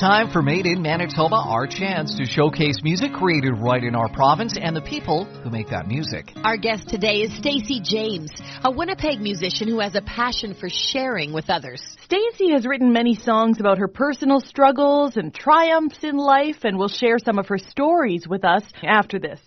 Hello, it's time for Made in Manitoba, our chance to showcase music created right in our province and the people who make that music. Our guest today is Stacey James, a Winnipeg musician who has a passion for sharing with others. Stacey has written many songs about her personal struggles and triumphs in life and will share some of her stories with us after this.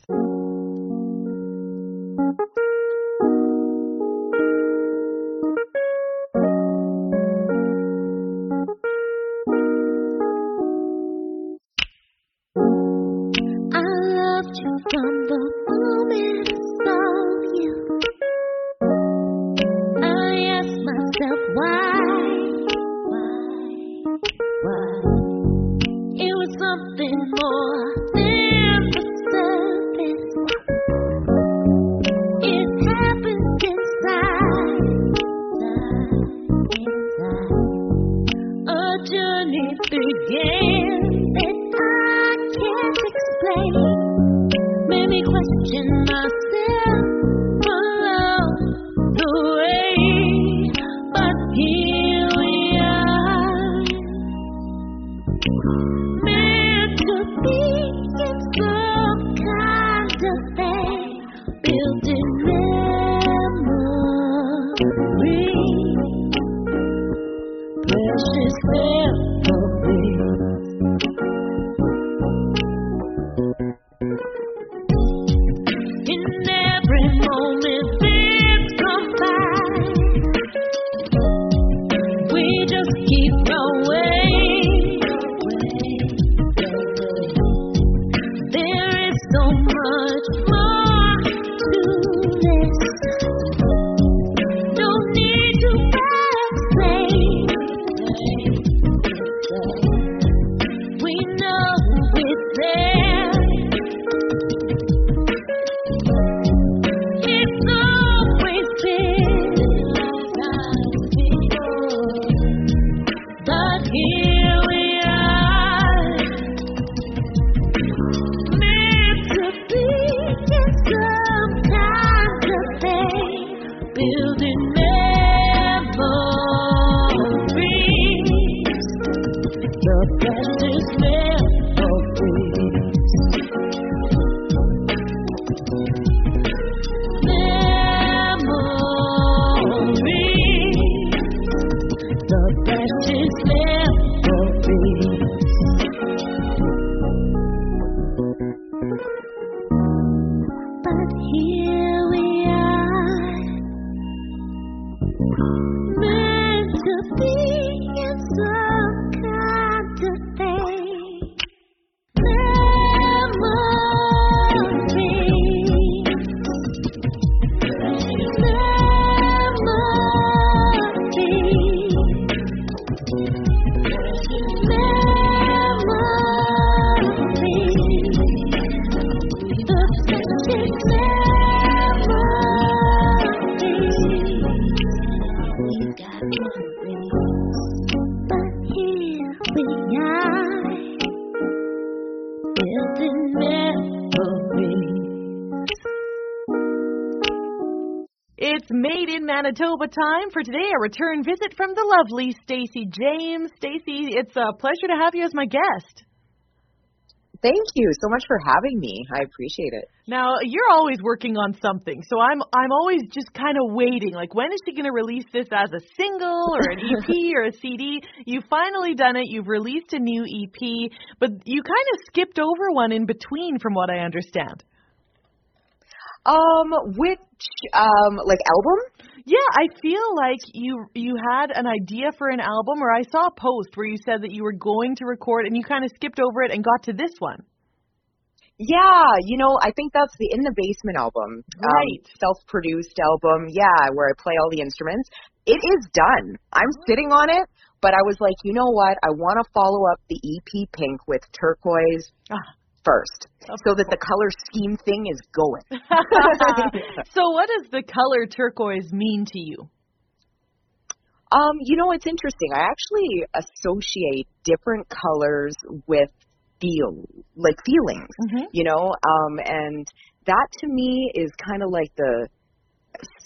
music Manitoba time for today. A return visit from the lovely Stacey James. Stacey, it's a pleasure to have you as my guest. Thank you so much for having me. I appreciate it. Now, you're always working on something. So I'm I'm always just kind of waiting like when is she going to release this as a single or an EP or a CD? You've finally done it. You've released a new EP, but you kind of skipped over one in between from what I understand. Um, which um like album? Yeah, I feel like you you had an idea for an album, or I saw a post where you said that you were going to record, and you kind of skipped over it and got to this one. Yeah, you know, I think that's the In the Basement album, um, right? Um, self-produced album. Yeah, where I play all the instruments. It is done. I'm sitting on it, but I was like, you know what? I want to follow up the EP Pink with Turquoise. Ah first so that the color scheme thing is going. so what does the color turquoise mean to you? Um, you know, it's interesting. I actually associate different colors with feel like feelings, mm-hmm. you know, um, and that to me is kind of like the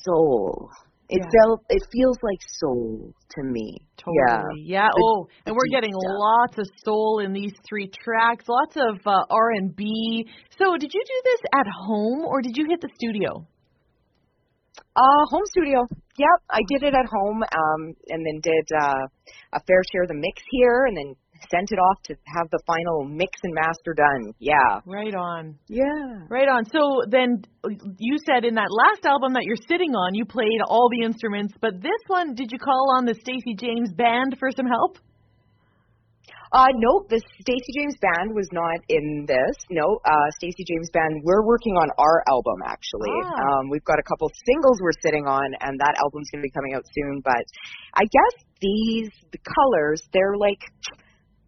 soul It Yeah. felt it feels like soul to me. Totally. Yeah. The- oh, and we're getting stuff. lots of soul in these three tracks. Lots of uh, R and B. So, did you do this at home or did you hit the studio? Uh, home studio. Yep, I did it at home, um, and then did uh, a fair share of the mix here, and then sent it off to have the final mix and master done. Yeah. Right on. Yeah. Right on. So then you said in that last album that you're sitting on, you played all the instruments, but this one, did you call on the Stacey James band for some help? Uh, no, the Stacey James Band was not in this. No, uh, Stacey James Band, we're working on our album actually. Ah. Um, we've got a couple singles we're sitting on, and that album's going to be coming out soon. But I guess these the colors, they're like,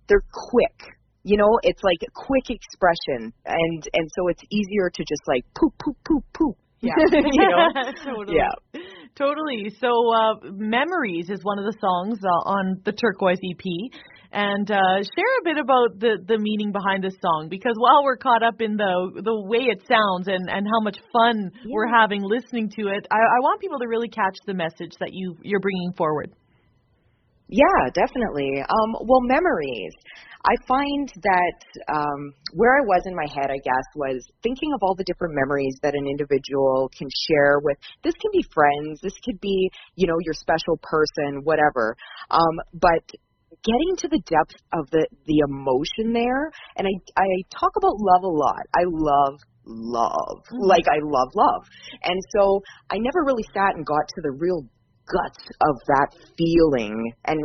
they're quick. You know, it's like a quick expression, and and so it's easier to just like poop, poop, poop, poop. Yeah. you know. totally. Yeah. Totally. So, uh, Memories is one of the songs uh, on the Turquoise EP. And uh, share a bit about the, the meaning behind this song because while we're caught up in the the way it sounds and, and how much fun we're having listening to it, I, I want people to really catch the message that you you're bringing forward. Yeah, definitely. Um, well, memories. I find that um, where I was in my head, I guess, was thinking of all the different memories that an individual can share with. This can be friends, this could be, you know, your special person, whatever. Um, but getting to the depth of the the emotion there, and I I talk about love a lot. I love love, like I love love, and so I never really sat and got to the real guts of that feeling and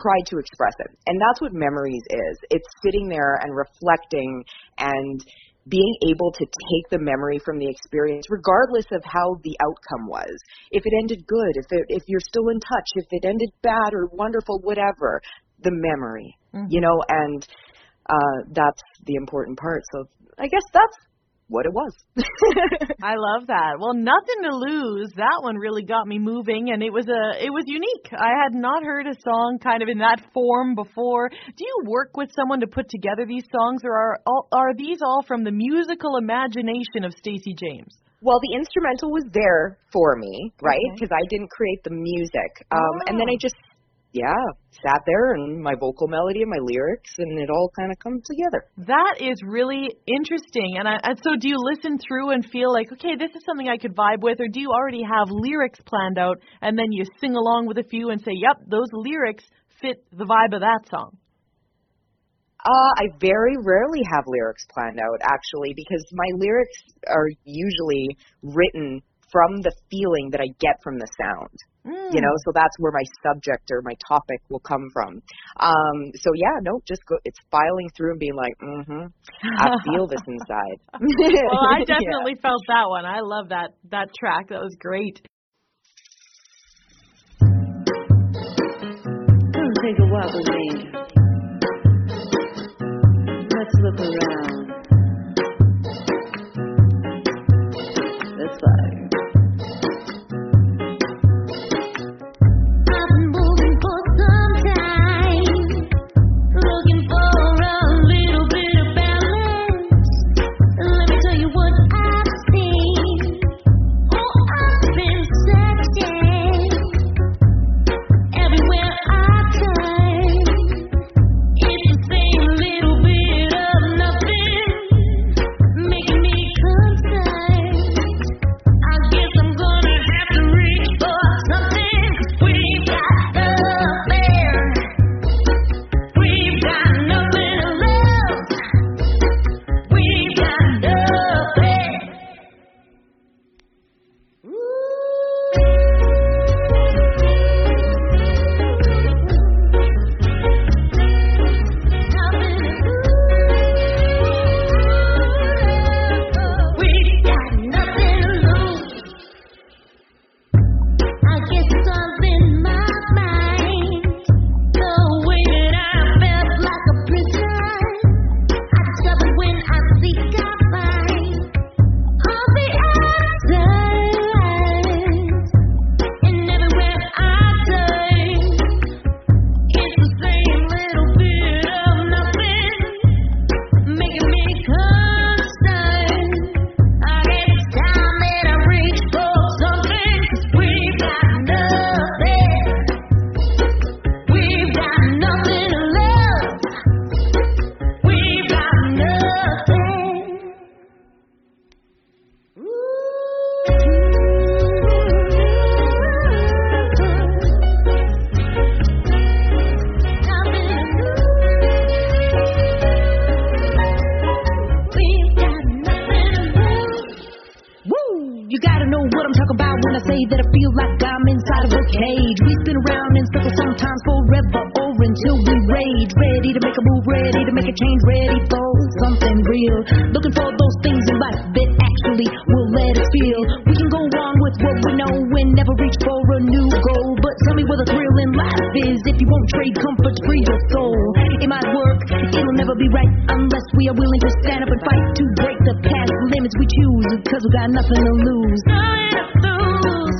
try to express it. And that's what memories is. It's sitting there and reflecting and being able to take the memory from the experience regardless of how the outcome was. If it ended good, if it, if you're still in touch, if it ended bad or wonderful whatever, the memory. You know, and uh that's the important part. So I guess that's what it was. I love that. Well, nothing to lose. That one really got me moving, and it was a it was unique. I had not heard a song kind of in that form before. Do you work with someone to put together these songs, or are all, are these all from the musical imagination of Stacey James? Well, the instrumental was there for me, right? Okay. Because I didn't create the music. Um, And then Oh. I just, yeah, sat there and my vocal melody and my lyrics, and it all kind of comes together. That is really interesting. And, I, and so, do you listen through and feel like, okay, this is something I could vibe with, or do you already have lyrics planned out, and then you sing along with a few and say, yep, those lyrics fit the vibe of that song? Uh, I very rarely have lyrics planned out, actually, because my lyrics are usually written from the feeling that I get from the sound. Mm. You know, so that's where my subject or my topic will come from. Um, so yeah, no, just go. It's filing through and being like, mm-hmm. I feel this inside. well, I Yeah. definitely felt that one. I love that that track. That was great. Come take a walk with me. Let's look around. I'm inside of a cage. We spin around in circles sometimes forever or until we rage. Ready to make a move, ready to make a change, ready for something real. Looking for those things in life that actually will let us feel. We can go on with what we know and never reach for a new goal. But tell me where the thrill in life is if you won't trade comfort free your soul. It might work, it'll never be right unless we are willing to stand up and fight to break the past limits we choose. Cause we got nothing to lose. Nothing to lose,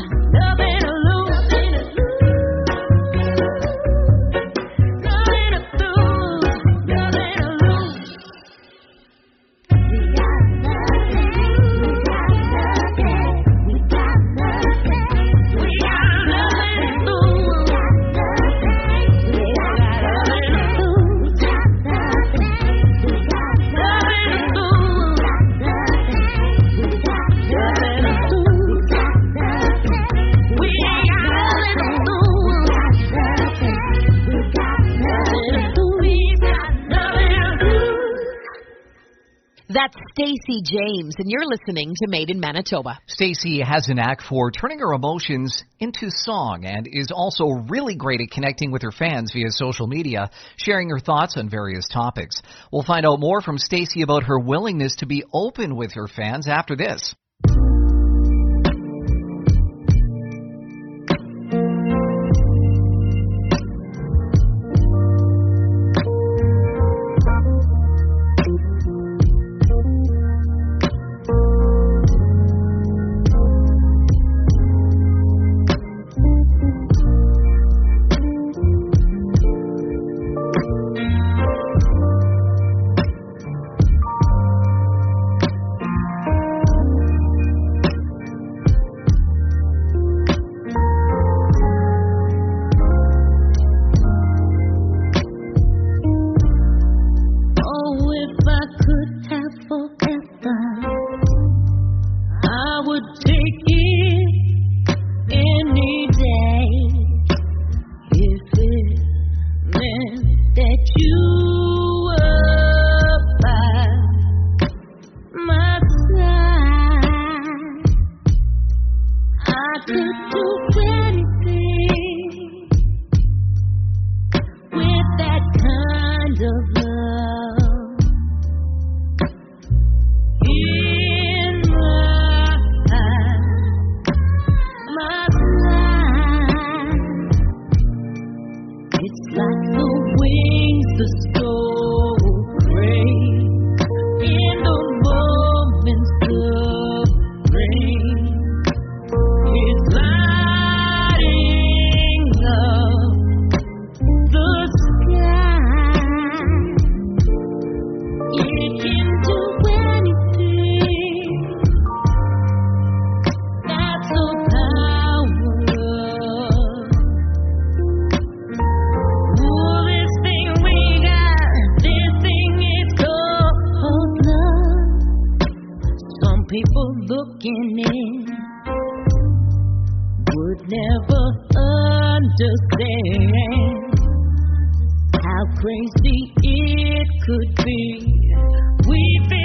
Stacey James, and you're listening to Made in Manitoba. Stacey has a knack for turning her emotions into song and is also really great at connecting with her fans via social media, sharing her thoughts on various topics. We'll find out more from Stacey about her willingness to be open with her fans after this. Crazy it could be. We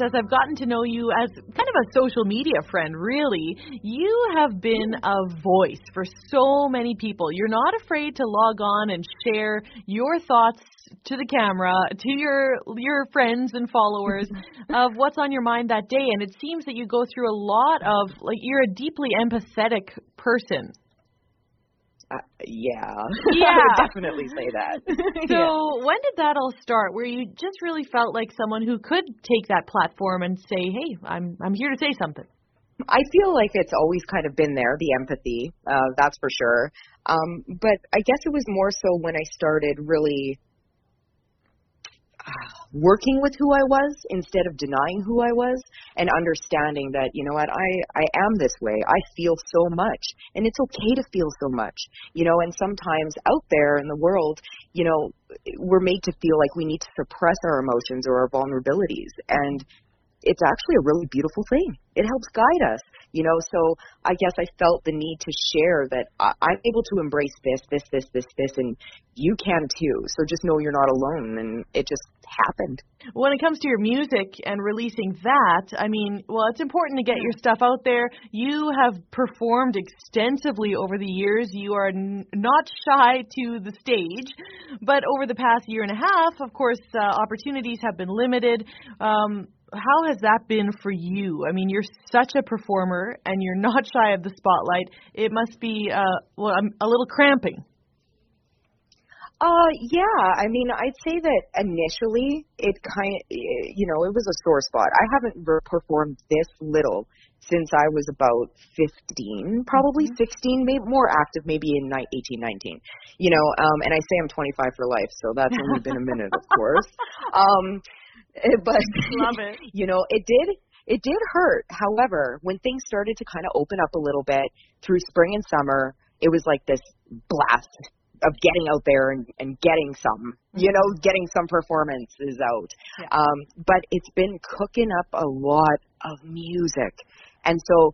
years, as I've gotten to know you as kind of a social media friend, really, you have been mm-hmm. a voice for so many people. You're not afraid to log on and share your thoughts to the camera, to your your friends and followers of what's on your mind that day. And it seems that you go through a lot of like you're a deeply empathetic person. Uh, yeah. Yeah. I would definitely say that. So Yeah. when did that all start? Where you just really felt like someone who could take that platform and say, "Hey, I'm I'm here to say something." I feel like it's always kind of been there, the empathy, uh, that's for sure. Um, but I guess it was more so when I started really working with who I was instead of denying who I was and understanding that, you know what, I, I am this way. I feel so much and it's okay to feel so much, you know, and sometimes out there in the world, you know, we're made to feel like we need to suppress our emotions or our vulnerabilities and it's actually a really beautiful thing. It helps guide us, you know. So I guess I felt the need to share that I, I'm able to embrace this, this, this, this, this, and you can too. So just know you're not alone, and it just happened. When it comes to your music and releasing that, I mean, well, it's important to get your stuff out there. You have performed extensively over the years. You are n- not shy to the stage, but over the past year and a half, of course, uh, opportunities have been limited. Um, how has that been for you? I mean, you're such a performer and you're not shy of the spotlight. It must be, uh, well, a little cramping. Uh, yeah. I mean, I'd say that initially it kind, of, you know, it was a sore spot. I haven't performed this little since I was about 15, probably 16, maybe more active, maybe in ni- 18, 19. You know, um, and I say I'm 25 for life, so that's only been a minute, of course. Um, but Love it. you know, it did it did hurt. However, when things started to kind of open up a little bit through spring and summer, it was like this blast of getting out there and, and getting some, you know, getting some performances out. Yeah. Um, but it's been cooking up a lot of music. And so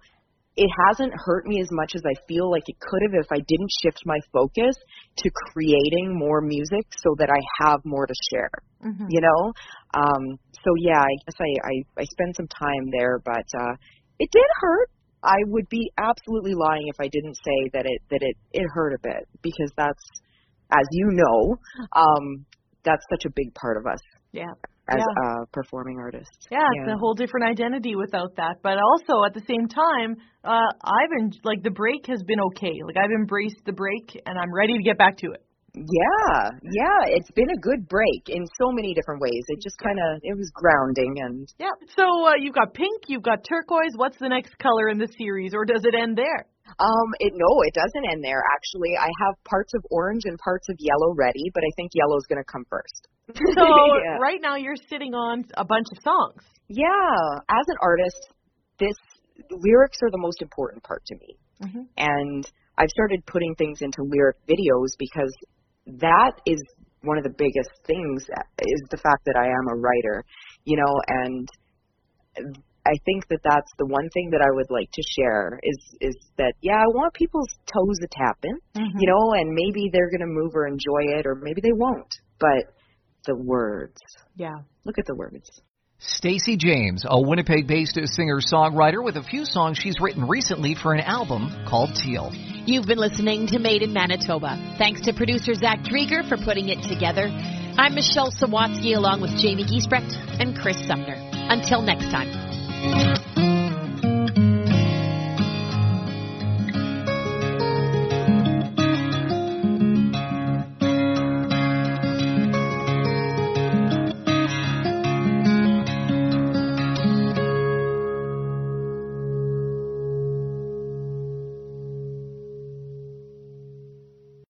it hasn't hurt me as much as I feel like it could have if I didn't shift my focus to creating more music so that I have more to share Mhm. you know um so yeah i guess i i, I spent some time there but uh it did hurt i would be absolutely lying if i didn't say that it that it it hurt a bit because that's as you know um that's such a big part of us Yeah. as Yeah. uh performing artists Yeah, it's a whole different identity without that. But also at the same time, uh I've en- like the break has been okay. Like I've embraced the break and I'm ready to get back to it. Yeah yeah it's been a good break in so many different ways it just kind of it was grounding and Yeah. So uh, you've got pink, you've got turquoise. What's the next color in the series, or does it end there? Um, it no, it doesn't end there. Actually, I have parts of orange and parts of yellow ready, but I think yellow's going to come first. So yeah. right now you're sitting on a bunch of songs. yeah, as an artist, this lyrics are the most important part to me, Mhm. and I've started putting things into lyric videos because that is one of the biggest things is the fact that I am a writer, you know, and I think that that's the one thing that I would like to share is is that yeah, I want people's toes to tap in, mm-hmm. you know, and maybe they're going to move or enjoy it or maybe they won't. But the words. Yeah. Look at the words. Stacey James, a Winnipeg-based singer-songwriter with a few songs she's written recently for an album called Teal. You've been listening to Made in Manitoba. Thanks to producer Zach Drieger for putting it together. I'm Michelle Sawatsky along with Jamie Giesbrecht and Chris Sumner. Until next time.